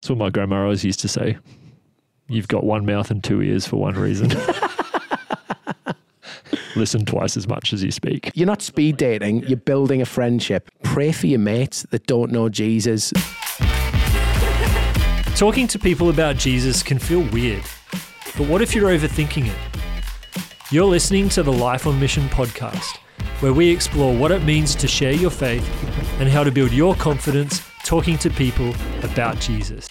That's what my grandma always used to say. You've got one mouth and two ears for one reason. Listen twice as much as you speak. You're not speed dating, you're building a friendship. Pray for your mates that don't know Jesus. Talking to people about Jesus can feel weird, but what if you're overthinking it? You're listening to the Life on Mission podcast, where we explore what it means to share your faith and how to build your confidence talking to people about Jesus.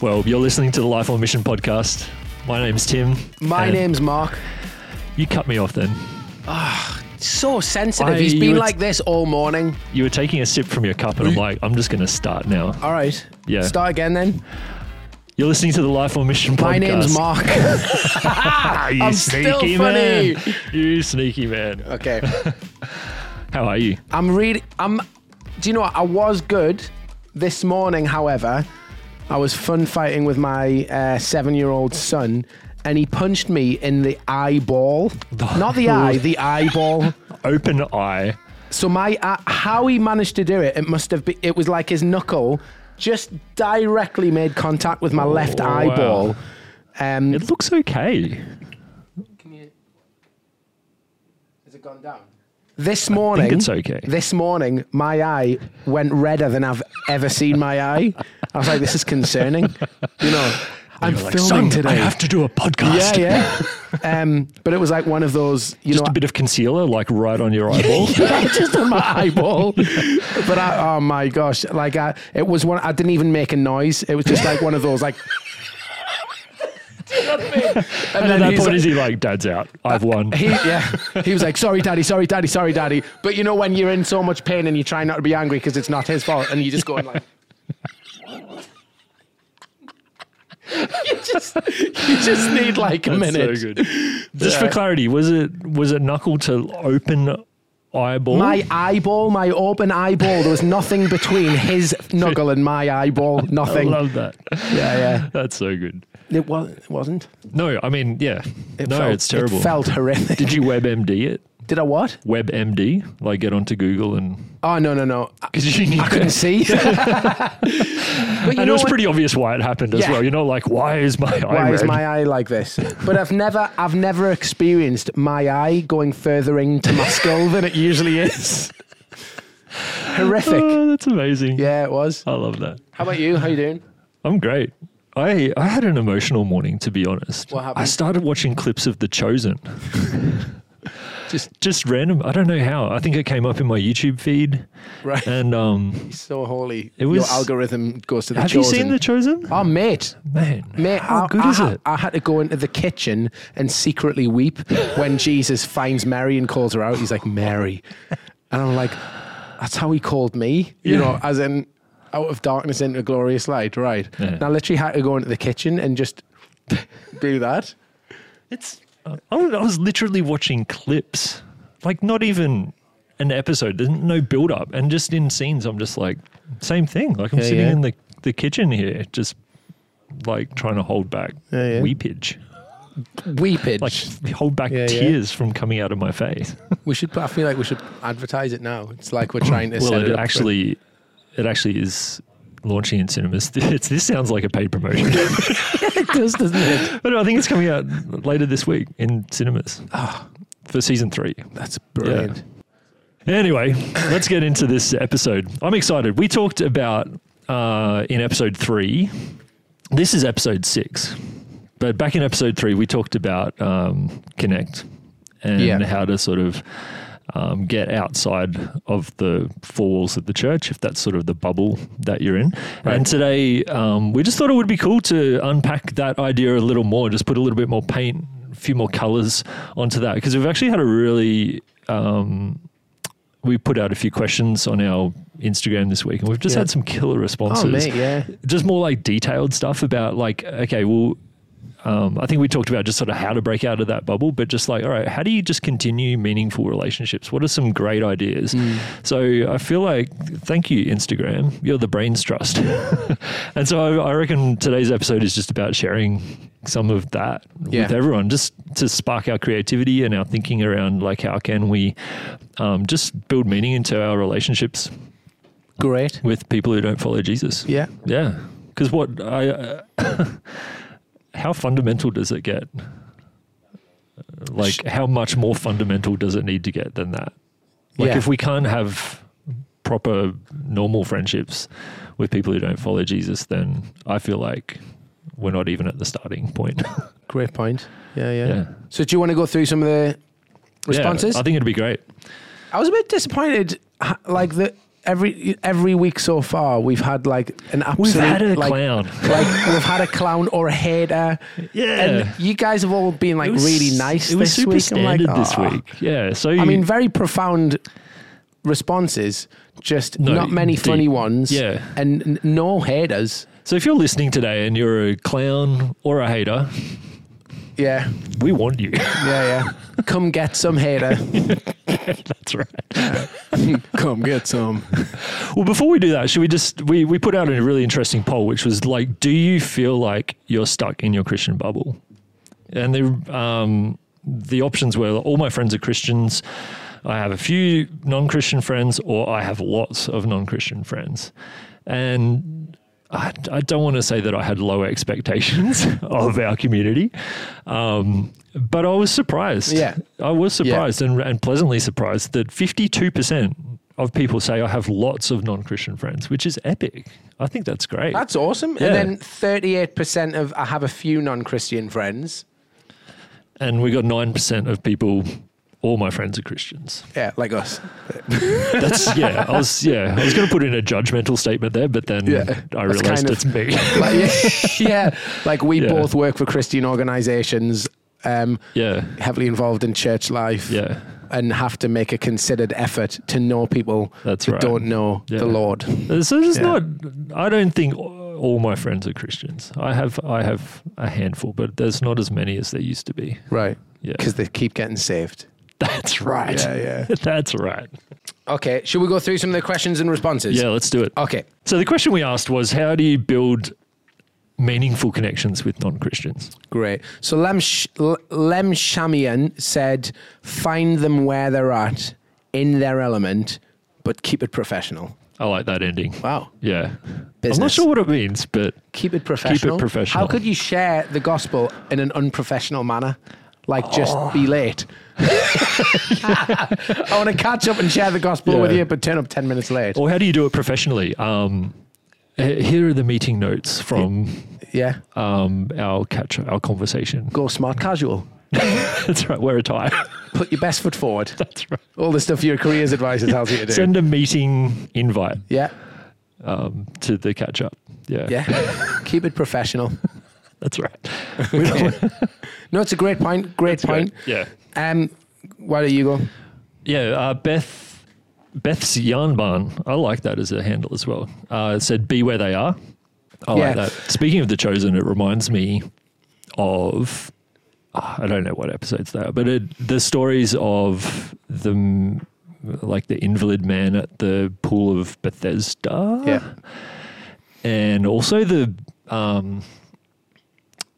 Well, you're listening to the Life on Mission podcast. My name's Tim. My name's Mark. You cut me off then. Ah, So sensitive. I- He's you been were- like this all morning. You were taking a sip from your cup, and I'm like, I'm just going to start now. All right. Yeah. Start again then. You're listening to the Life on Mission podcast. My name's Mark. Ah, you I'm still sneaky funny. man. You sneaky man. okay. How are you? I'm really. I'm. Do you know what? I was good this morning. However, I was fun fighting with my uh, seven-year-old son, and he punched me in the eyeball. Not the eye, the eyeball. Open eye. So my uh, how he managed to do it? It must have been. It was like his knuckle just directly made contact with my left Oh, wow. eyeball. Um, It looks okay. Can you? Has it gone down? This morning, it's okay. This morning, my eye went redder than I've ever seen my eye. I was like, "This is concerning." You know, I'm like, filming today. I have to do a podcast. yeah, yeah. um, but it was like one of those, you Just know, a bit of concealer, like right on your eyeball. just on my eyeball. but I, oh my gosh, like I, it was one. I didn't even make a noise. It was just like one of those, like. Do you know what I mean? And, and at then that he's point, like- is he like, Dad's out. I've won. He yeah. He was like, "Sorry, daddy. Sorry, daddy. Sorry, daddy." But you know when you're in so much pain and you try not to be angry because it's not his fault, and you just go and like. you just you just need like a That's minute. so good. Just for clarity, was it was it knuckle to open eyeball? My eyeball, my open eyeball. There was nothing between his knuckle and my eyeball. Nothing. I love that. yeah, yeah. That's so good. It was. It wasn't. No, I mean, yeah. It no, felt, it's terrible. It felt horrific. Did you WebMD it? Did I what? WebMD? Like get onto Google and. Oh no no no. I, Because you knew I couldn't see. but you and it know was what? pretty obvious why it happened as Yeah. well. You know, like, why is my eye Why is my eye like this? But I've never, I've never experienced my eye going further into my skull than it usually is. Horrific. Oh, that's amazing. Yeah, it was. I love that. How about you? How you doing? I'm great. I I had an emotional morning to be honest. What happened? I started watching clips of The Chosen. Just just random. I don't know how. I think it came up in my YouTube feed, Right. and um, So holy. It was- Your algorithm goes to the have chosen. you seen The Chosen? Oh, mate. Man, Mate, how I, good I is ha- it? I had to go into the kitchen and secretly weep when Jesus finds Mary and calls her out. He's like, Mary. And I'm like, that's how he called me, you Yeah. know, as in out of darkness into glorious light, right? Yeah. And I literally had to go into the kitchen and just do that. It's. I was, I was literally watching clips, like not even an episode. There's no build up, and just in scenes, I'm just like, same thing. Like I'm Yeah, sitting yeah. in the the kitchen here, just like trying to hold back Yeah, yeah. weepage, Weepage. like hold back Yeah, yeah. tears from coming out of my face. we should, I feel like we should advertise it now. It's like we're trying to well, set it, it up for- actually, it actually is launching in cinemas. It's, this sounds like a paid promotion, it does, doesn't it? but I think it's coming out later this week in cinemas Ah. for season three. That's brilliant. Anyway, let's get into this episode. I'm excited. We talked about uh, in episode three. This is episode six, but back in episode three, we talked about um, connect and Yeah. how to sort of um, get outside of the four walls of the church, if that's sort of the bubble that you're in. And today, um, we just thought it would be cool to unpack that idea a little more, just put a little bit more paint, a few more colors onto that, because we've actually had a really um, we put out a few questions on our Instagram this week, and we've just Yeah. had some killer responses. Oh, mate, yeah. Just more like detailed stuff about like, okay, well, um, I think we talked about just sort of how to break out of that bubble, but just like, all right, how do you just continue meaningful relationships? What are some great ideas? Hmm. So I feel like, thank you, Instagram. You're the brains trust. and so I, I reckon today's episode is just about sharing some of that Yeah. with everyone, just to spark our creativity and our thinking around like how can we um, just build meaning into our relationships Great. with people who don't follow Jesus. Yeah. Yeah. Because what I, uh, how fundamental does it get? Like, how much more fundamental does it need to get than that? Like, Yeah. if we can't have proper normal friendships with people who don't follow Jesus, then I feel like we're not even at the starting point. Great point. Yeah, yeah. yeah. So do you want to go through some of the responses? Yeah, I think it'd be great. I was a bit disappointed. Like the every every week so far, we've had like an absolute. We've had a like, clown. Like we've had a clown or a hater. Yeah. And you guys have all been like was- really nice It was this super week. I'm like, standard this ah. week. Yeah. So I mean, very profound responses. Just No, not many deep. funny ones. Yeah. And n- no haters. so if you're listening today and you're a clown or a hater, Yeah. we want you. Yeah, yeah. Come get some hater. That's right. Come get some. Well, before we do that, should we just we we put out a really interesting poll, which was like, do you feel like you're stuck in your Christian bubble? And the um, the options were all my friends are Christians. I have a few non-Christian friends, or I have lots of non-Christian friends, and. I, I don't want to say that I had low expectations of our community, um, but I was surprised. Yeah. I was Yeah. surprised and, and pleasantly surprised that 52% of people say I have lots of non Christian friends, which is epic. I think that's great. That's awesome. Yeah. And then 38% of I have a few non Christian friends. and we got 9% of people, all my friends are Christians. Yeah, like us. That's, yeah, I was, yeah, I was going to put in a judgmental statement there, but then Yeah, I realized kind of- it's me. Like, yeah, yeah, like we Yeah. both work for Christian organizations, um, yeah, heavily involved in church life. yeah. And have to make a considered effort to know people That's that right. don't know the Lord. So it's not, I don't think all my friends are Christians. I have, I have a handful, but there's not as many as there used to be. Right. Yeah. Because they keep getting saved. That's right. Yeah, yeah. That's right. Okay. Should we go through some of the questions and responses? Yeah, let's do it. Okay. So the question we asked was, how do you build meaningful connections with non-Christians? Great. So Lem, Sh- L- Lem Shamian said, find them where they're at, in their element, but keep it professional. I like that ending. Wow. Yeah. I'm not sure what it means, but Keep it professional. Keep it professional. How could you share the gospel in an unprofessional manner? Like just Oh. be late. I want to catch up and share the gospel Yeah. with you, but turn up 10 minutes late. or how do you do it professionally? Um, here are the meeting notes from Yeah. um, our catch, our conversation. Go smart casual. That's right. Wear a tie. Put your best foot forward. That's right. All the stuff your careers advisor tells you to do. Send a meeting invite yeah. um, to the catch up. Yeah. Yeah. Keep it professional. That's right. No, it's a great point. Great point. Yeah. Um, why don't you go? Yeah, uh, Beth Beth's yarn barn. I like that as a handle as well. Uh, it said, "Be where they are." I Yeah. like that. Speaking of the chosen, it reminds me of ah, I don't know what episodes they are, but it, the stories of the like the invalid man at the pool of Bethesda. Yeah. and also the um,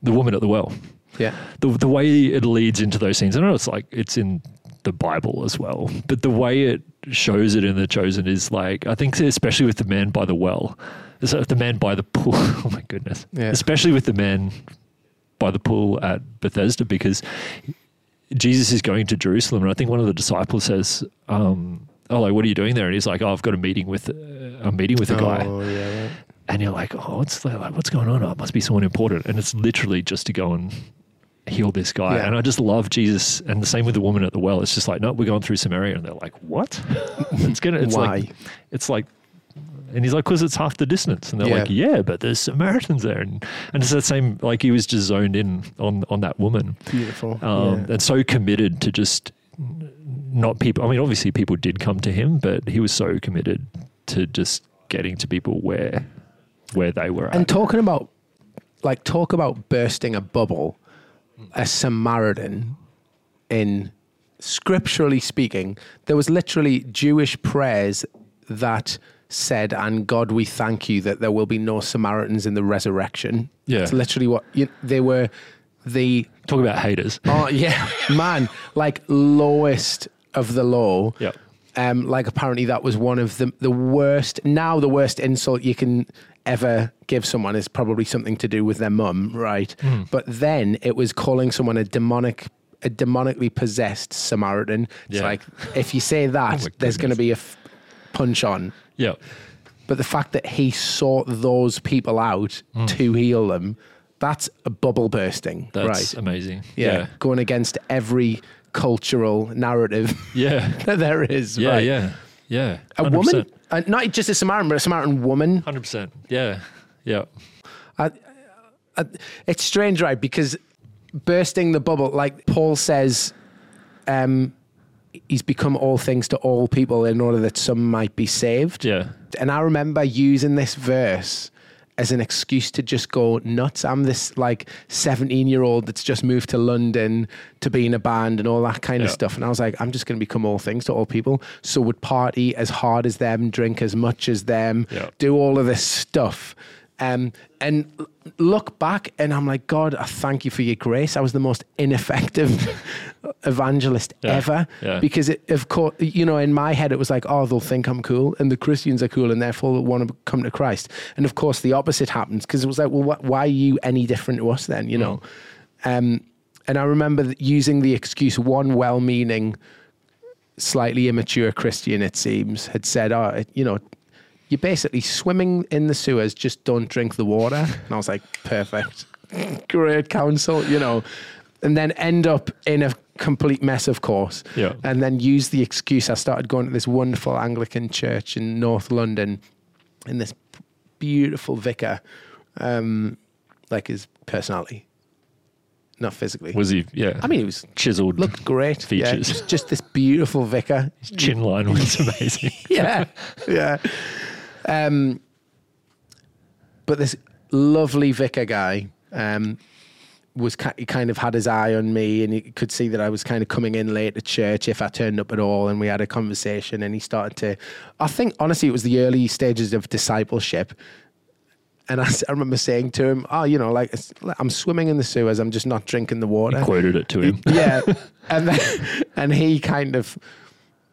the woman at the well Yeah. the the way it leads into those scenes. I know it's like it's in the Bible as well, but the way it shows it in the Chosen is like I think especially with the man by the well, so the man by the pool. Oh my goodness! Yeah. Especially with the man by the pool at Bethesda because Jesus is going to Jerusalem, and I think one of the disciples says. Um, Oh, like what are you doing there? And he's like, "Oh, I've got a meeting with uh, a meeting with a guy." Oh, yeah. Right. and you're like, oh, what's like, what's going on? Oh, it must be someone important, and it's literally just to go and heal this guy. Yeah. And I just love Jesus, and the same with the woman at the well. It's just like, no, we're going through Samaria, and they're like, what? it's gonna, it's Why? like, it's like, and he's like, because it's half the distance, and they're Yeah. like, yeah, but there's Samaritans there, and and it's that same, like he was just zoned in on on that woman, Beautiful. um, yeah. and so committed to just not people. I mean, obviously people did come to him, but he was so committed to just getting to people where where they were at. And talking about, like, talk about bursting a bubble, a Samaritan, in scripturally speaking, there was literally Jewish prayers that said, "And God, we thank you that there will be no Samaritans in the resurrection." Yeah. it's literally what you, they were. The Talk about haters. oh yeah, man, like lowest of the low. Yeah. Um, like apparently that was one of the the worst. Now the worst insult you can ever give someone is probably something to do with their mum, right? Hmm. But then it was calling someone a demonic, a demonically possessed Samaritan. It's Yeah. like if you say that, Oh there's going to be a f- punch on. Yeah. But the fact that he sought those people out Hmm. to heal them, that's a bubble bursting, That's right? amazing. Yeah. Yeah. going against every cultural narrative Yeah. that there is. Yeah. right? Yeah. Yeah. A woman, uh, not just a Samaritan, but a Samaritan woman. Hundred percent. Yeah. Yeah. I, I, it's strange, right? Because bursting the bubble, like Paul says, um, he's become all things to all people in order that some might be saved. Yeah. And I remember using this verse as an excuse to just go nuts. I'm this like 17 year old that's just moved to London to be in a band and all that kind of stuff. And I was like, I'm just going to become all things to all people. So would party as hard as them, drink as much as them, Yeah. do all of this stuff. Um, and look back and I'm like, God, I thank you for your grace. I was the most ineffective evangelist Yeah. ever Yeah. because it, of course, you know, in my head, it was like, oh, they'll think I'm cool and the Christians are cool and therefore they'll want to come to Christ. And of course, the opposite happens because it was like, well, wh- why are you any different to us then, you know? Um, and I remember using the excuse, one well meaning, slightly immature Christian, it seems, had said, oh, it- you know, you're basically swimming in the sewers, just don't drink the water. And I was like, perfect. Great counsel, you know. And then end up in a complete mess, of course. Yeah. And then use the excuse. I started going to this wonderful Anglican church in North London, and this beautiful vicar, um, like his personality, not physically. Was he? Yeah. I mean, he was chiseled. looked great. Yeah, Features. just, just this beautiful vicar. His chin line was amazing. yeah, yeah. Um, but this lovely vicar guy um, was he kind of had his eye on me, and he could see that I was kind of coming in late to church if I turned up at all. And we had a conversation, and he started to. I think honestly, it was the early stages of discipleship. And I remember saying to him, "Oh, you know, like it's, I'm swimming in the sewers. I'm just not drinking the water." Quoted it to him. yeah, and then, and he kind of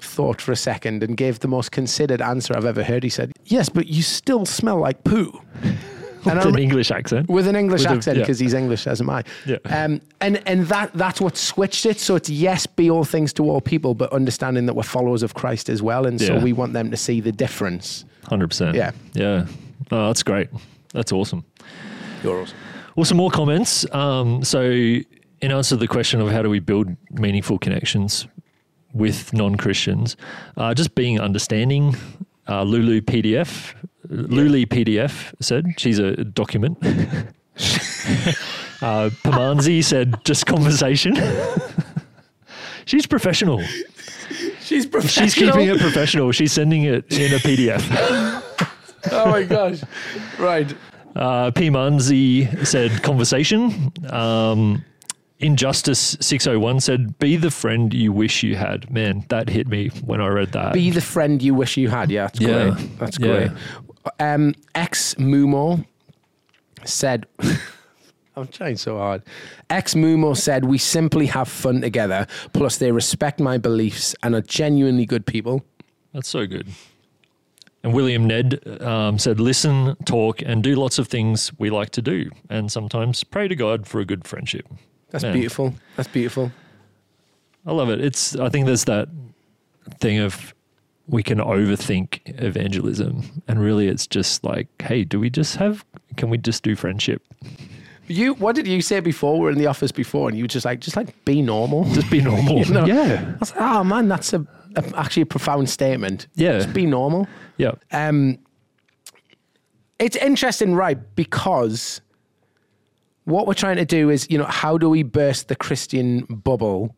thought for a second and gave the most considered answer I've ever heard. He said, "Yes, but you still smell like poo." And I With an English accent. with an English With a- accent yeah. because he's English, as am I. Yeah. Um, and and that that's what switched it. So it's yes, be all things to all people, but understanding that we're followers of Christ as well, and so we want them to see the difference. Hundred percent. Yeah. Yeah. Oh, that's great. That's awesome. Yours. Well, some more comments. Um, so, in answer to the question of how do we build meaningful connections with non Christians, uh, just being understanding. Uh, Lulu PDF, Lulu PDF said she's a document. uh, Pamanzi said just conversation. she's professional. She's professional. She's keeping it professional. She's sending it in a PDF. Oh my gosh! Right. Uh, P. Manzi said conversation. Um, Injustice 601 said, be the friend you wish you had. Man, that hit me when I read that. Be the friend you wish you had. Yeah, that's Yeah. great. That's Yeah. great. Um, Ex Mumo said, I'm trying so hard. Ex Mumo said, We simply have fun together. Plus, they respect my beliefs and are genuinely good people. That's so good. And William Ned um, said, listen, talk, and do lots of things we like to do. And sometimes pray to God for a good friendship. That's Man. beautiful. That's beautiful. I love it. It's. I think there's that thing of we can overthink evangelism, and really, it's just like, hey, do we just have? Can we just do friendship? You, what did you say before? We were in the office before, and you were just like, just like be normal. Just be normal. You know? Yeah, I was like, oh man, that's a, a actually a profound statement. Yeah. just be normal. yeah, Um, it's interesting, right? Because what we're trying to do is, you know, how do we burst the Christian bubble?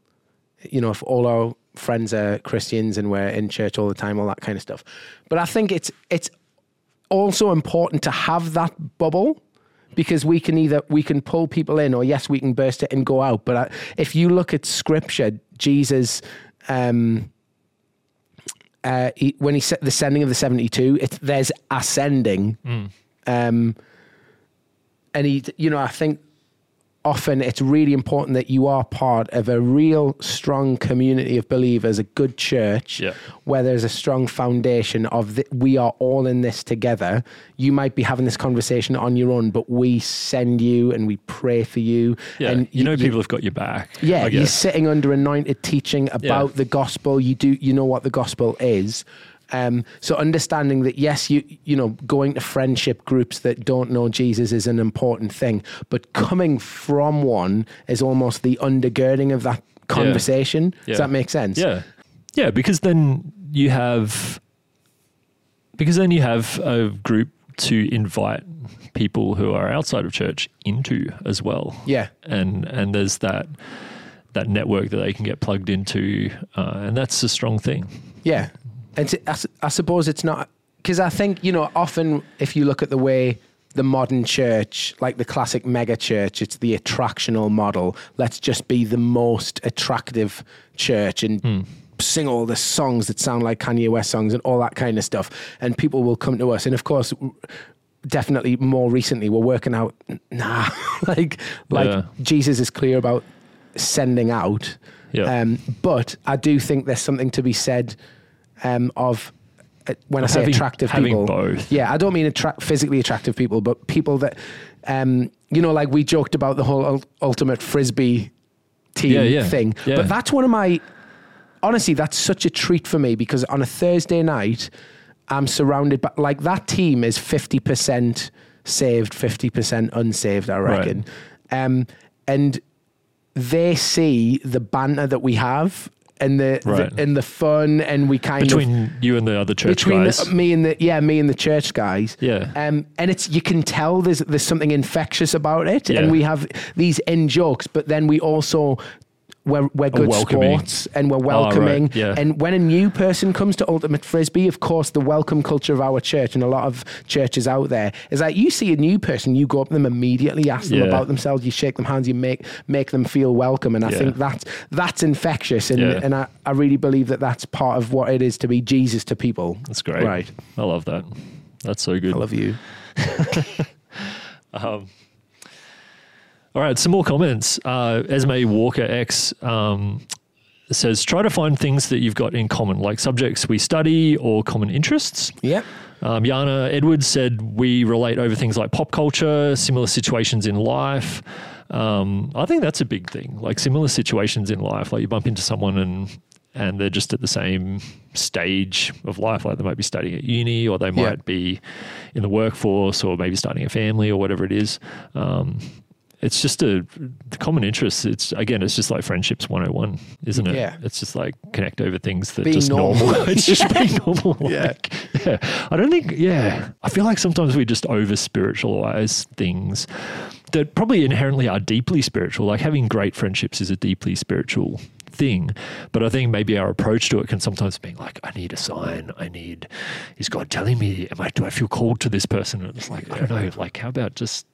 You know, if all our friends are Christians and we're in church all the time, all that kind of stuff. But I think it's it's also important to have that bubble because we can either we can pull people in or yes we can burst it and go out but I, if you look at scripture jesus um uh, he, when he said the sending of the 72 it's there's ascending um and he you know i think often it's really important that you are part of a real strong community of believers, a good church, Yeah. where there's a strong foundation of the, we are all in this together. You might be having this conversation on your own, but we send you and we pray for you. Yeah, and you know people have got your back. yeah, you're sitting under anointed teaching about the gospel. You do, you know what the gospel is. Um, so understanding that yes, you you know going to friendship groups that don't know Jesus is an important thing, but coming from one is almost the undergirding of that conversation. Yeah. Does that make sense? Yeah. Yeah, because then you have because then you have a group to invite people who are outside of church into as well. Yeah. And and there's that that network that they can get plugged into uh, and that's a strong thing. Yeah, and t- I, I suppose it's not because I think you know often if you look at the way the modern church, like the classic mega church, it's the attractional model. Let's just be the most attractive church and. Sing all the songs that sound like Kanye West songs and all that kind of stuff, and people will come to us. And of course, definitely more recently, we're working out. Nah, like like Yeah. Jesus is clear about sending out. Yeah. Um, but I do think there's something to be said um, of uh, when I say Having- attractive having people. both. Yeah, I don't mean attra- physically attractive people, but people that, um, you know, like we joked about the whole ul- ultimate frisbee team Yeah, yeah, thing. yeah. But that's one of my. Honestly, that's such a treat for me because on a Thursday night, I'm surrounded by like that team is fifty percent saved, fifty percent unsaved. I Right. reckon, um, and they see the banter that we have and the, Right. the and the fun, and we kind of Between you and the other church between guys. the, me and the yeah me and the church guys Yeah. um and it's you can tell there's there's something infectious about it Yeah. and we have these in jokes but then we also we're, we're good sports and we're right, welcoming yeah. and when a new person comes to ultimate frisbee of course the welcome culture of our church and a lot of churches out there is like you see a new person you go up to them immediately ask them Yeah. about themselves you shake them hands you make make them feel welcome and i Yeah. think that's that's infectious and and I, I really believe that that's part of what it is to be jesus to people That's great. right I love that. That's so good. I love you. Um, All right, some more comments. Uh, Esme Walker X um, says, try to find things that you've got in common, like subjects we study or common interests. Yeah. Um, Yana Edwards said, we relate over things like pop culture, similar situations in life. Um, I think that's a big thing, like similar situations in life. Like you bump into someone and and they're just at the same stage of life. Like they might be studying at uni, or they might Yeah. be in the workforce, or maybe starting a family, or whatever it is. Um, it's just a the common interest. It's again, it's just like friendships 101, isn't it? Yeah. It's just like connect over things that Being just normal. normal. it's just being normal. Yeah. Like, yeah. I don't think, yeah. I feel like sometimes we just over spiritualize things that probably inherently are deeply spiritual. Like having great friendships is a deeply spiritual thing. But I think maybe our approach to it can sometimes be like, I need a sign. I need, is God telling me, am I, do I feel called to this person? And it's like, I don't know. Like, how about just,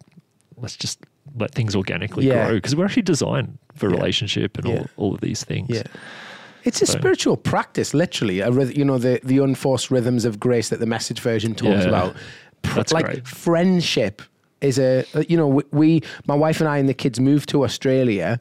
let's just let things organically Yeah. grow? Because we're actually designed for Yeah. relationship and all, all of these things. Yeah. It's a So- spiritual practice, literally. A you know, the, the unforced rhythms of grace that the message version talks about. That's like great. friendship is a, you know, we- we, my wife and I and the kids moved to Australia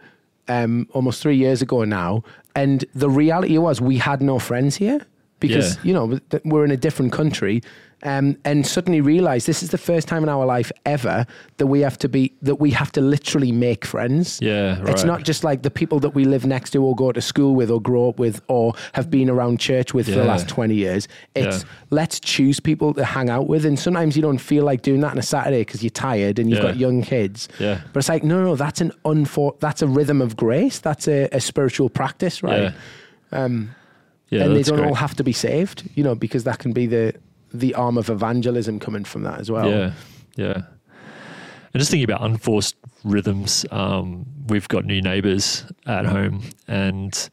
um, almost three years ago now. And the reality was we had no friends here because, you know, we're in a different country. Um, and suddenly realize this is the first time in our life ever that we have to be, that we have to literally make friends. Yeah, It's not just like the people that we live next to or go to school with or grow up with or have been around church with for the last 20 years. It's Yeah. let's choose people to hang out with. And sometimes you don't feel like doing that on a Saturday because you're tired and you've Yeah. got young kids. Yeah. But it's like, no, no, that's an unfor- that's a rhythm of grace. That's a, a spiritual practice, right? Yeah. Um, Yeah, and they don't great. all have to be saved, you know, because that can be the the arm of evangelism coming from that as well. Yeah, yeah. And just thinking about unforced rhythms, um, we've got new neighbours at home, and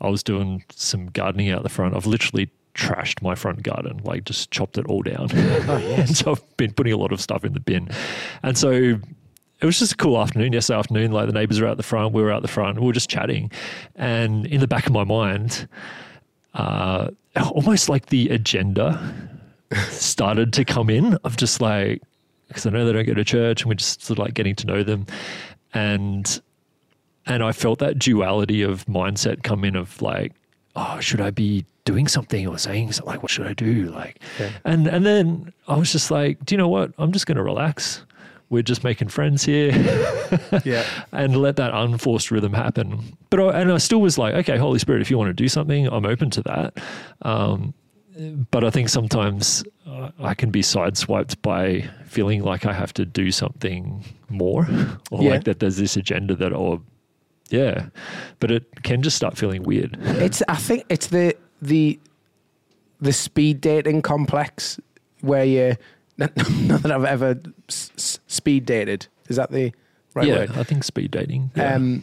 I was doing some gardening out the front. I've literally trashed my front garden, like just chopped it all down. Oh, yes. and so I've been putting a lot of stuff in the bin, and so it was just a cool afternoon yesterday afternoon. Like the neighbours were out the front, we were out the front, we were just chatting, and in the back of my mind, uh, almost like the agenda started to come in of just like because I know they don't go to church and we're just sort of like getting to know them. and and I felt that duality of mindset come in of like, oh, should I be doing something or saying something? Like, what should I do? Like, Yeah. and and then I was just like, do you know what? I'm just going to relax. We're just making friends here Yeah. and let that unforced rhythm happen. But I, and I still was like, okay, Holy Spirit, if you want to do something, I'm open to that. Um, but I think sometimes I can be sideswiped by feeling like I have to do something more, or Yeah. like that there's this agenda that, or yeah, but it can just start feeling weird. It's I think it's the the the speed dating complex where you not, not that I've ever s- s- speed dated. Is that the right yeah, word? I think speed dating. Yeah. Um,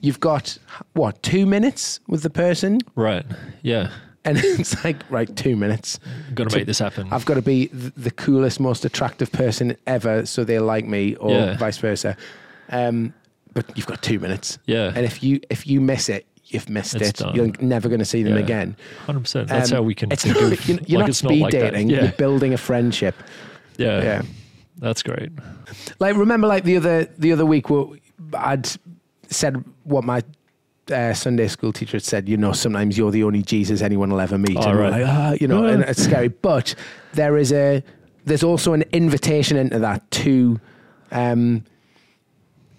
you've got what two minutes with the person, right. Yeah. And it's like right two minutes. Got to make this happen. I've got to be th- the coolest, most attractive person ever, so they like me, or Yeah. vice versa. Um, but you've got two minutes, yeah. and if you if you miss it, you've missed It's it. done. You're never going to see them Yeah. again. 100%. That's Um, how we can It's think not, of you're, you're like not it's speed like that. dating. Yeah. You're building a friendship. yeah. Yeah. That's great. Like remember, like the other the other week, where I'd said what my uh, Sunday school teacher had said. You know, sometimes you're the only Jesus anyone will ever meet. Oh, and right. like, ah, you know, and it's scary. But there is a there's also an invitation into that to um,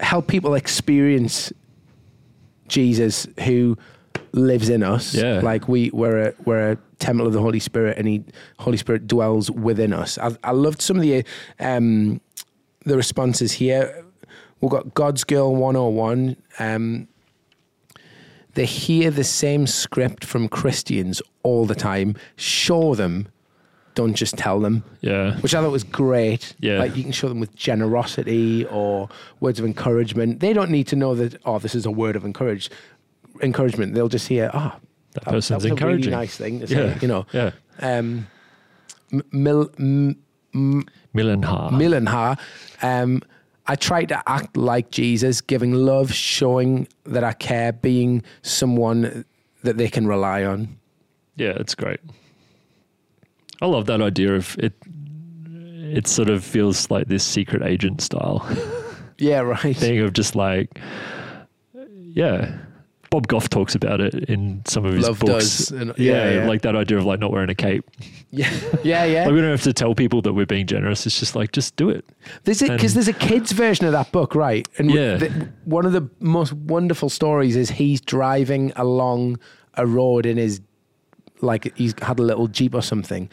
help people experience Jesus who lives in us. Yeah. Like we we're a we're a temple of the Holy Spirit and he Holy Spirit dwells within us. I, I loved some of the um the responses here. We've got God's Girl 101. Um they hear the same script from Christians all the time. Show them, don't just tell them Yeah. which I thought was great. Yeah. Like you can show them with generosity or words of encouragement. They don't need to know that, oh, this is a word of encourage, encouragement. They'll just hear, oh, That that, person's that was encouraging. a really nice thing to say, Yeah. you know. Yeah. Um, M- Mil, M-. Milanhar, um, I try to act like Jesus, giving love, showing that I care, being someone that they can rely on. Yeah, it's great. I love that idea of it. It sort of feels like this secret agent style Yeah, right. thing of just like, yeah. Bob Goff talks about it in some of his Love books. and- yeah, yeah, yeah. like that idea of like not wearing a cape. Yeah, yeah, yeah. Like we don't have to tell people that we're being generous. It's just like just do it. There's because there's a kids version of that book, right? And Yeah. the, one of the most wonderful stories is he's driving along a road in his like he's had a little jeep or something,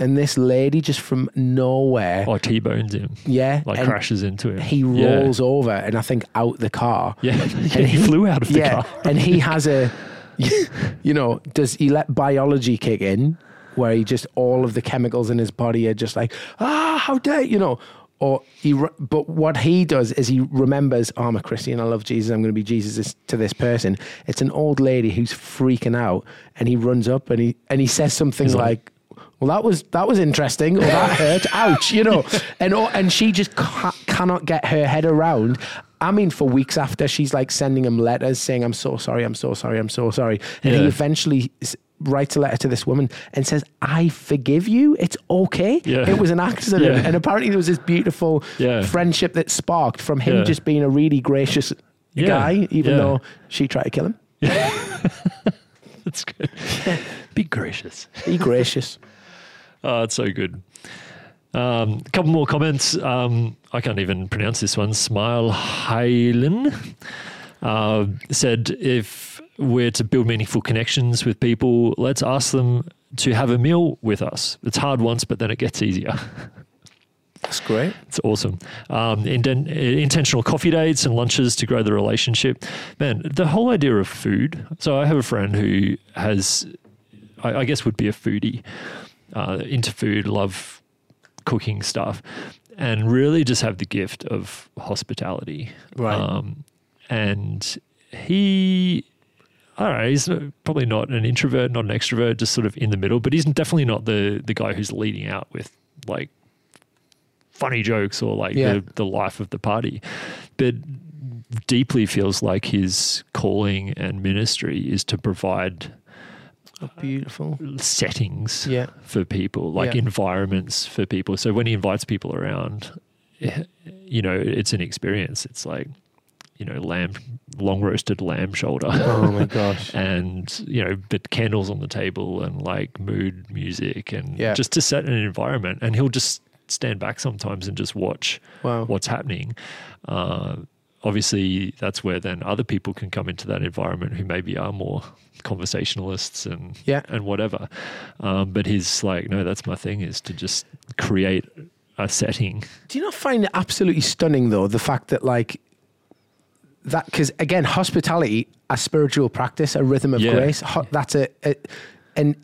and this lady just from nowhere, Or T-bones him, yeah, like crashes into him. He Yeah. rolls over and I think out the car. Yeah, yeah And he, flew out of the yeah, car. and he has a, you know, does he let biology kick in, where he just all of the chemicals in his body are just like, ah, how dare you know, or he, but what he does is he remembers, oh, I'm a Christian, I love Jesus, I'm going to be Jesus to this person. It's an old lady who's freaking out, and he runs up and he and he says something like. like- well, that was that was interesting, or that hurt. Ouch, you know, and oh, and she just ca- cannot get her head around. I mean, for weeks after, she's like sending him letters saying, "I'm so sorry, I'm so sorry, I'm so sorry," and he eventually writes a letter to this woman and says, "I forgive you. It's okay. Yeah. It was an accident." Yeah. And apparently, there was this beautiful Yeah. friendship that sparked from him Yeah. just being a really gracious Yeah. guy, even Yeah. though she tried to kill him. That's good. Be gracious. Be gracious. Oh, it's so good. Um, a couple more comments. Um, I can't even pronounce this one. Smile Hylen uh, said, if we're to build meaningful connections with people, let's ask them to have a meal with us. It's hard once, but then it gets easier. That's great. It's awesome. Um, inten- intentional coffee dates and lunches to grow the relationship. Man, the whole idea of food. So I have a friend who has, I, I guess, would be a foodie, uh, into food, love cooking stuff, and really just have the gift of hospitality. Right. Um, and he. I don't know. He's probably not an introvert, not an extrovert, just sort of in the middle. But he's definitely not the the guy who's leading out with like funny jokes or like Yeah. the, the life of the party. But deeply feels like his calling and ministry is to provide Beautiful. settings Yeah. for people, like Yeah. environments for people. So when he invites people around, you know, it's an experience. It's like you know, lamb, long roasted lamb shoulder. Oh my gosh. and, you know, but candles on the table and like mood music and Yeah. just to set an environment. And he'll just stand back sometimes and just watch Wow. what's happening. Uh, obviously, that's where then other people can come into that environment who maybe are more conversationalists and Yeah. and whatever. Um, but he's like, no, that's my thing is to just create a setting. Do you not find it absolutely stunning though the fact that like that because again hospitality a spiritual practice a rhythm of Yeah. grace ho- that's a, a and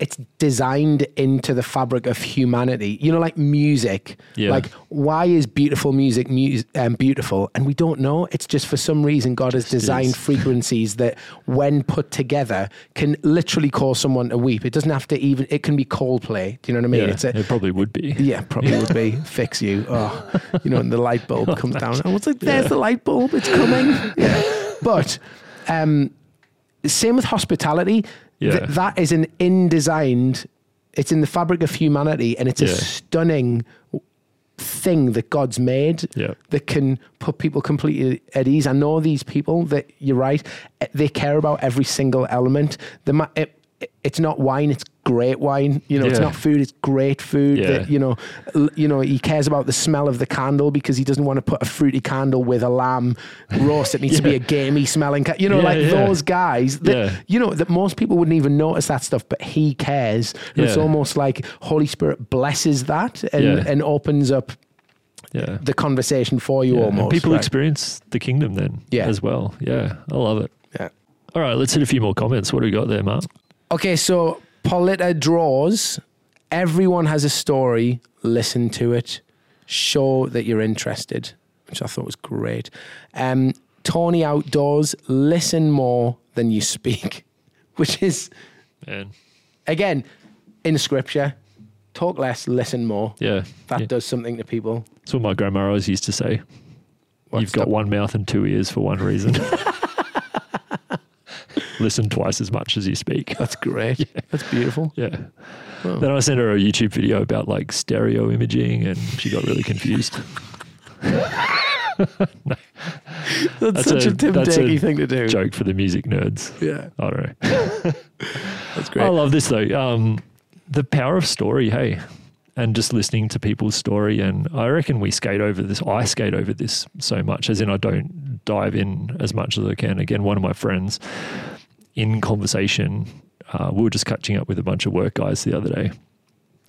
it's designed into the fabric of humanity you know like music Yeah. like why is beautiful music mu- um, beautiful and we don't know it's just for some reason god has designed frequencies that when put together can literally cause someone to weep it doesn't have to even it can be coldplay do you know what i mean Yeah, it's a it probably would be. yeah, probably would be fix you. Oh, you know, and the light bulb comes down. I was like, "There's the light bulb. It's coming." Yeah. But um, same with hospitality. Th- that is an in-designed. It's in the fabric of humanity, and it's a stunning thing that God's made Yeah. that can put people completely at ease. I know these people that you're right. eh, They care about every single element. The ma- it, it's not wine; it's great wine. You know, it's not food; it's great food. Yeah. That you know, l- you know, he cares about the smell of the candle because he doesn't want to put a fruity candle with a lamb roast. It needs to be a gamey smelling. Ca- you know, Yeah, like yeah. those guys. That, Yeah. You know that most people wouldn't even notice that stuff, but he cares. And It's almost like Holy Spirit blesses that and Yeah. and opens up Yeah. the conversation for you Yeah, and almost. people right? experience the kingdom then Yeah. as well. Yeah, I love it. Yeah. All right, let's hit a few more comments. What do we got there, Mark? Okay, so Pauletta draws. Everyone has a story. Listen to it. Show that you're interested, which I thought was great. Um, Tony Outdoors. Listen more than you speak, which is Man, again in scripture. Talk less, listen more. yeah, That yeah. does something to people. That's what my grandma always used to say. What's You've got that? one mouth and two ears for one reason. Listen twice as much as you speak. That's great. That's beautiful. Yeah. Oh. Then I sent her a YouTube video about like stereo imaging and she got really confused. That's, That's such a, a- Tim Dakey thing to do. Joke for the music nerds. Yeah, I don't know. that's great. I love this though. Um, the power of story, hey, and just listening to people's story. And I reckon we skate over this. I skate over this so much, as in I don't dive in as much as I can. Again, one of my friends in conversation, uh, we were just catching up with a bunch of work guys the other day.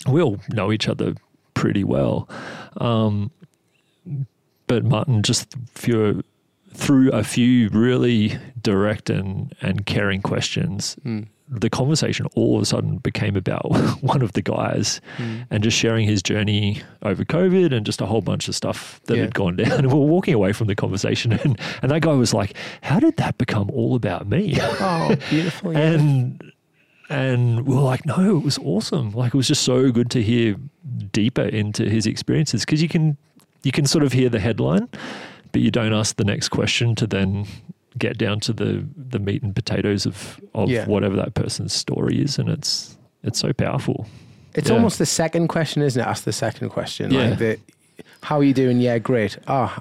We all know each other pretty well. Um, but Martin, just through, through a few really direct and, and caring questions, Mm. The conversation all of a sudden became about one of the guys Mm. and just sharing his journey over COVID and just a whole bunch of stuff that Yeah. had gone down. And we were walking away from the conversation, and, and that guy was like, How did that become all about me? Oh, beautiful. yeah. and and we were like, no, it was awesome. Like it was just so good to hear deeper into his experiences because you can you can sort of hear the headline, but you don't ask the next question to then get down to the the meat and potatoes of of Yeah. whatever that person's story is, and it's it's so powerful. It's Yeah. almost the second question, isn't it? Ask the second question. Yeah. Like the, how are you doing? Yeah, great. Oh,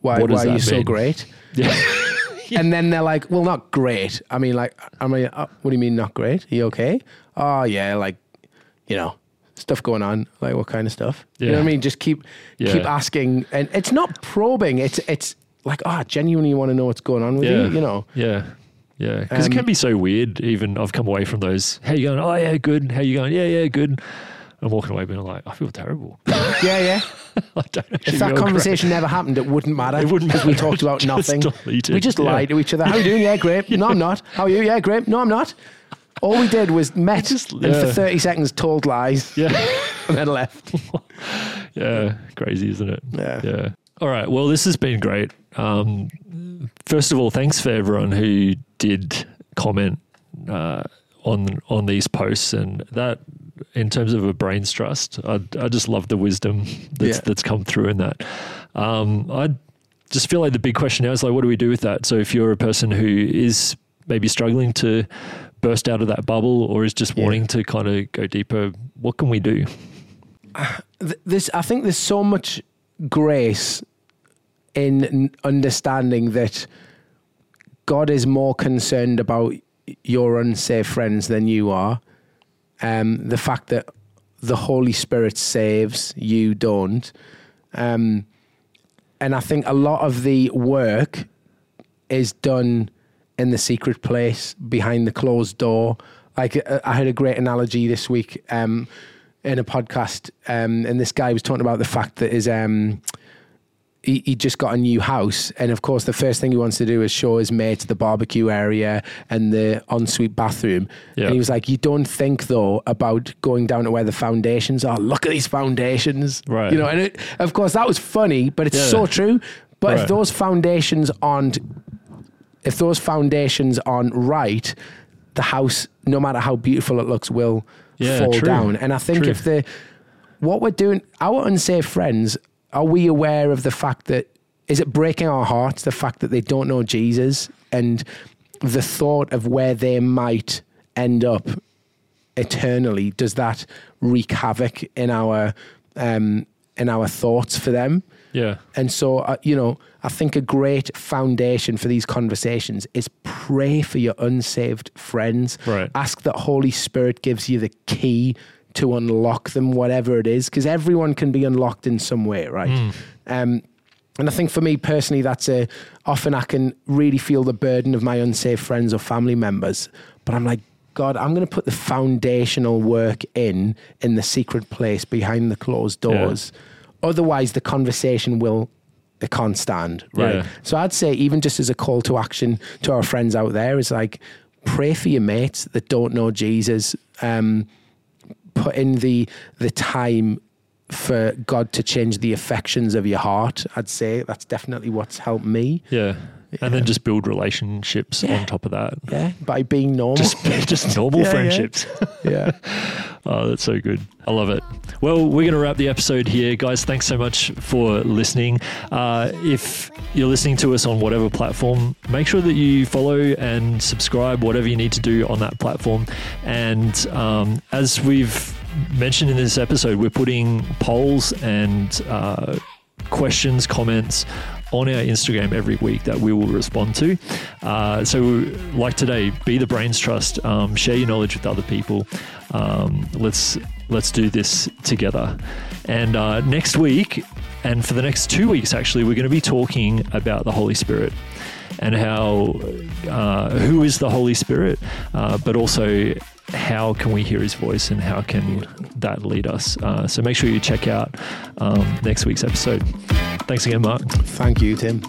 why, why are you that so great? Yeah, And then they're like, well, not great. I mean, like, I mean, uh, what do you mean not great? Are you okay? Oh, yeah, like, you know, stuff going on. Like, what kind of stuff? You know what I mean? Just keep keep asking. And it's not probing. It's it's like, oh, I genuinely want to know what's going on with Yeah. you, you know? yeah. Yeah, because Um, it can be so weird. Even I've come away from those. How you going? Oh yeah, good. How you going? Yeah, yeah, good. I'm walking away being like, I feel terrible. Yeah, yeah. I don't If that feel great. conversation never happened, it wouldn't matter. It wouldn't because we talked about nothing. deleted, We just yeah. lied to each other. How are you doing? Yeah, great. No, I'm not. How are you? Yeah, great. No, I'm not. All we did was met Just- and for 30 seconds told lies Yeah. and then left. Yeah, crazy, isn't it? Yeah. Yeah. All right. Well, this has been great. Um, first of all, thanks for everyone who did comment uh, on on these posts, and that in terms of a brain's trust, I, I just love the wisdom that's Yeah. that's come through in that. Um, I just feel like the big question now is like, what do we do with that? So if you're a person who is maybe struggling to burst out of that bubble, or is just Yeah. wanting to kind of go deeper, what can we do? Th- This, I think there's so much grace in understanding that God is more concerned about your unsafe friends than you are. Um, the fact that the Holy Spirit saves, you don't. Um, and I think a lot of the work is done in the secret place behind the closed door. Like uh, I had a great analogy this week um, in a podcast, um, and this guy was talking about the fact that his um, he, he just got a new house, and of course, the first thing he wants to do is show his mates the barbecue area and the ensuite bathroom. Yeah. And he was like, "You don't think though about going down to where the foundations are? Look at these foundations, Right. You know." And it, of course, that was funny, but it's Yeah. so true. But Right. if those foundations aren't, if those foundations aren't right, the house, no matter how beautiful it looks, will Yeah, fall true. down. And I think True. if the what we're doing, our unsaved friends, are we aware of the fact that is it breaking our hearts the fact that they don't know Jesus and the thought of where they might end up eternally? Does that wreak havoc in our um, in our thoughts for them? Yeah. And so, uh, you know, I think a great foundation for these conversations is pray for your unsaved friends. Right. Ask that Holy Spirit gives you the key to unlock them, whatever it is, because everyone can be unlocked in some way, right? Um, and I think for me personally, that's a often I can really feel the burden of my unsaved friends or family members, but I'm like, God, I'm going to put the foundational work in in the secret place behind the closed Yeah. Otherwise, the conversation will it can't stand, right? Yeah. So I'd say even just as a call to action to our friends out there is like pray for your mates that don't know Jesus. Um, put in the the time for God to change the affections of your heart. I'd say that's definitely what's helped me. Yeah. And then just build relationships Yeah. on top of that. Yeah, by being normal. Just, just normal Yeah, yeah. friendships. yeah. Oh, that's so good. I love it. Well, we're going to wrap the episode here. Guys, thanks so much for listening. Uh, if you're listening to us on whatever platform, make sure that you follow and subscribe, whatever you need to do on that platform. And um, as we've mentioned in this episode, we're putting polls and uh, questions, comments on our Instagram every week that we will respond to. Uh, so, like today, be the brains trust. Um, share your knowledge with other people. Um, let's let's do this together. And uh, next week, and for the next two weeks, actually, we're going to be talking about the Holy Spirit and how uh, who is the Holy Spirit, uh, but also how can we hear His voice and how can that lead us. Uh, so make sure you check out um, next week's episode. Thanks again, Mark. Thank you, Tim.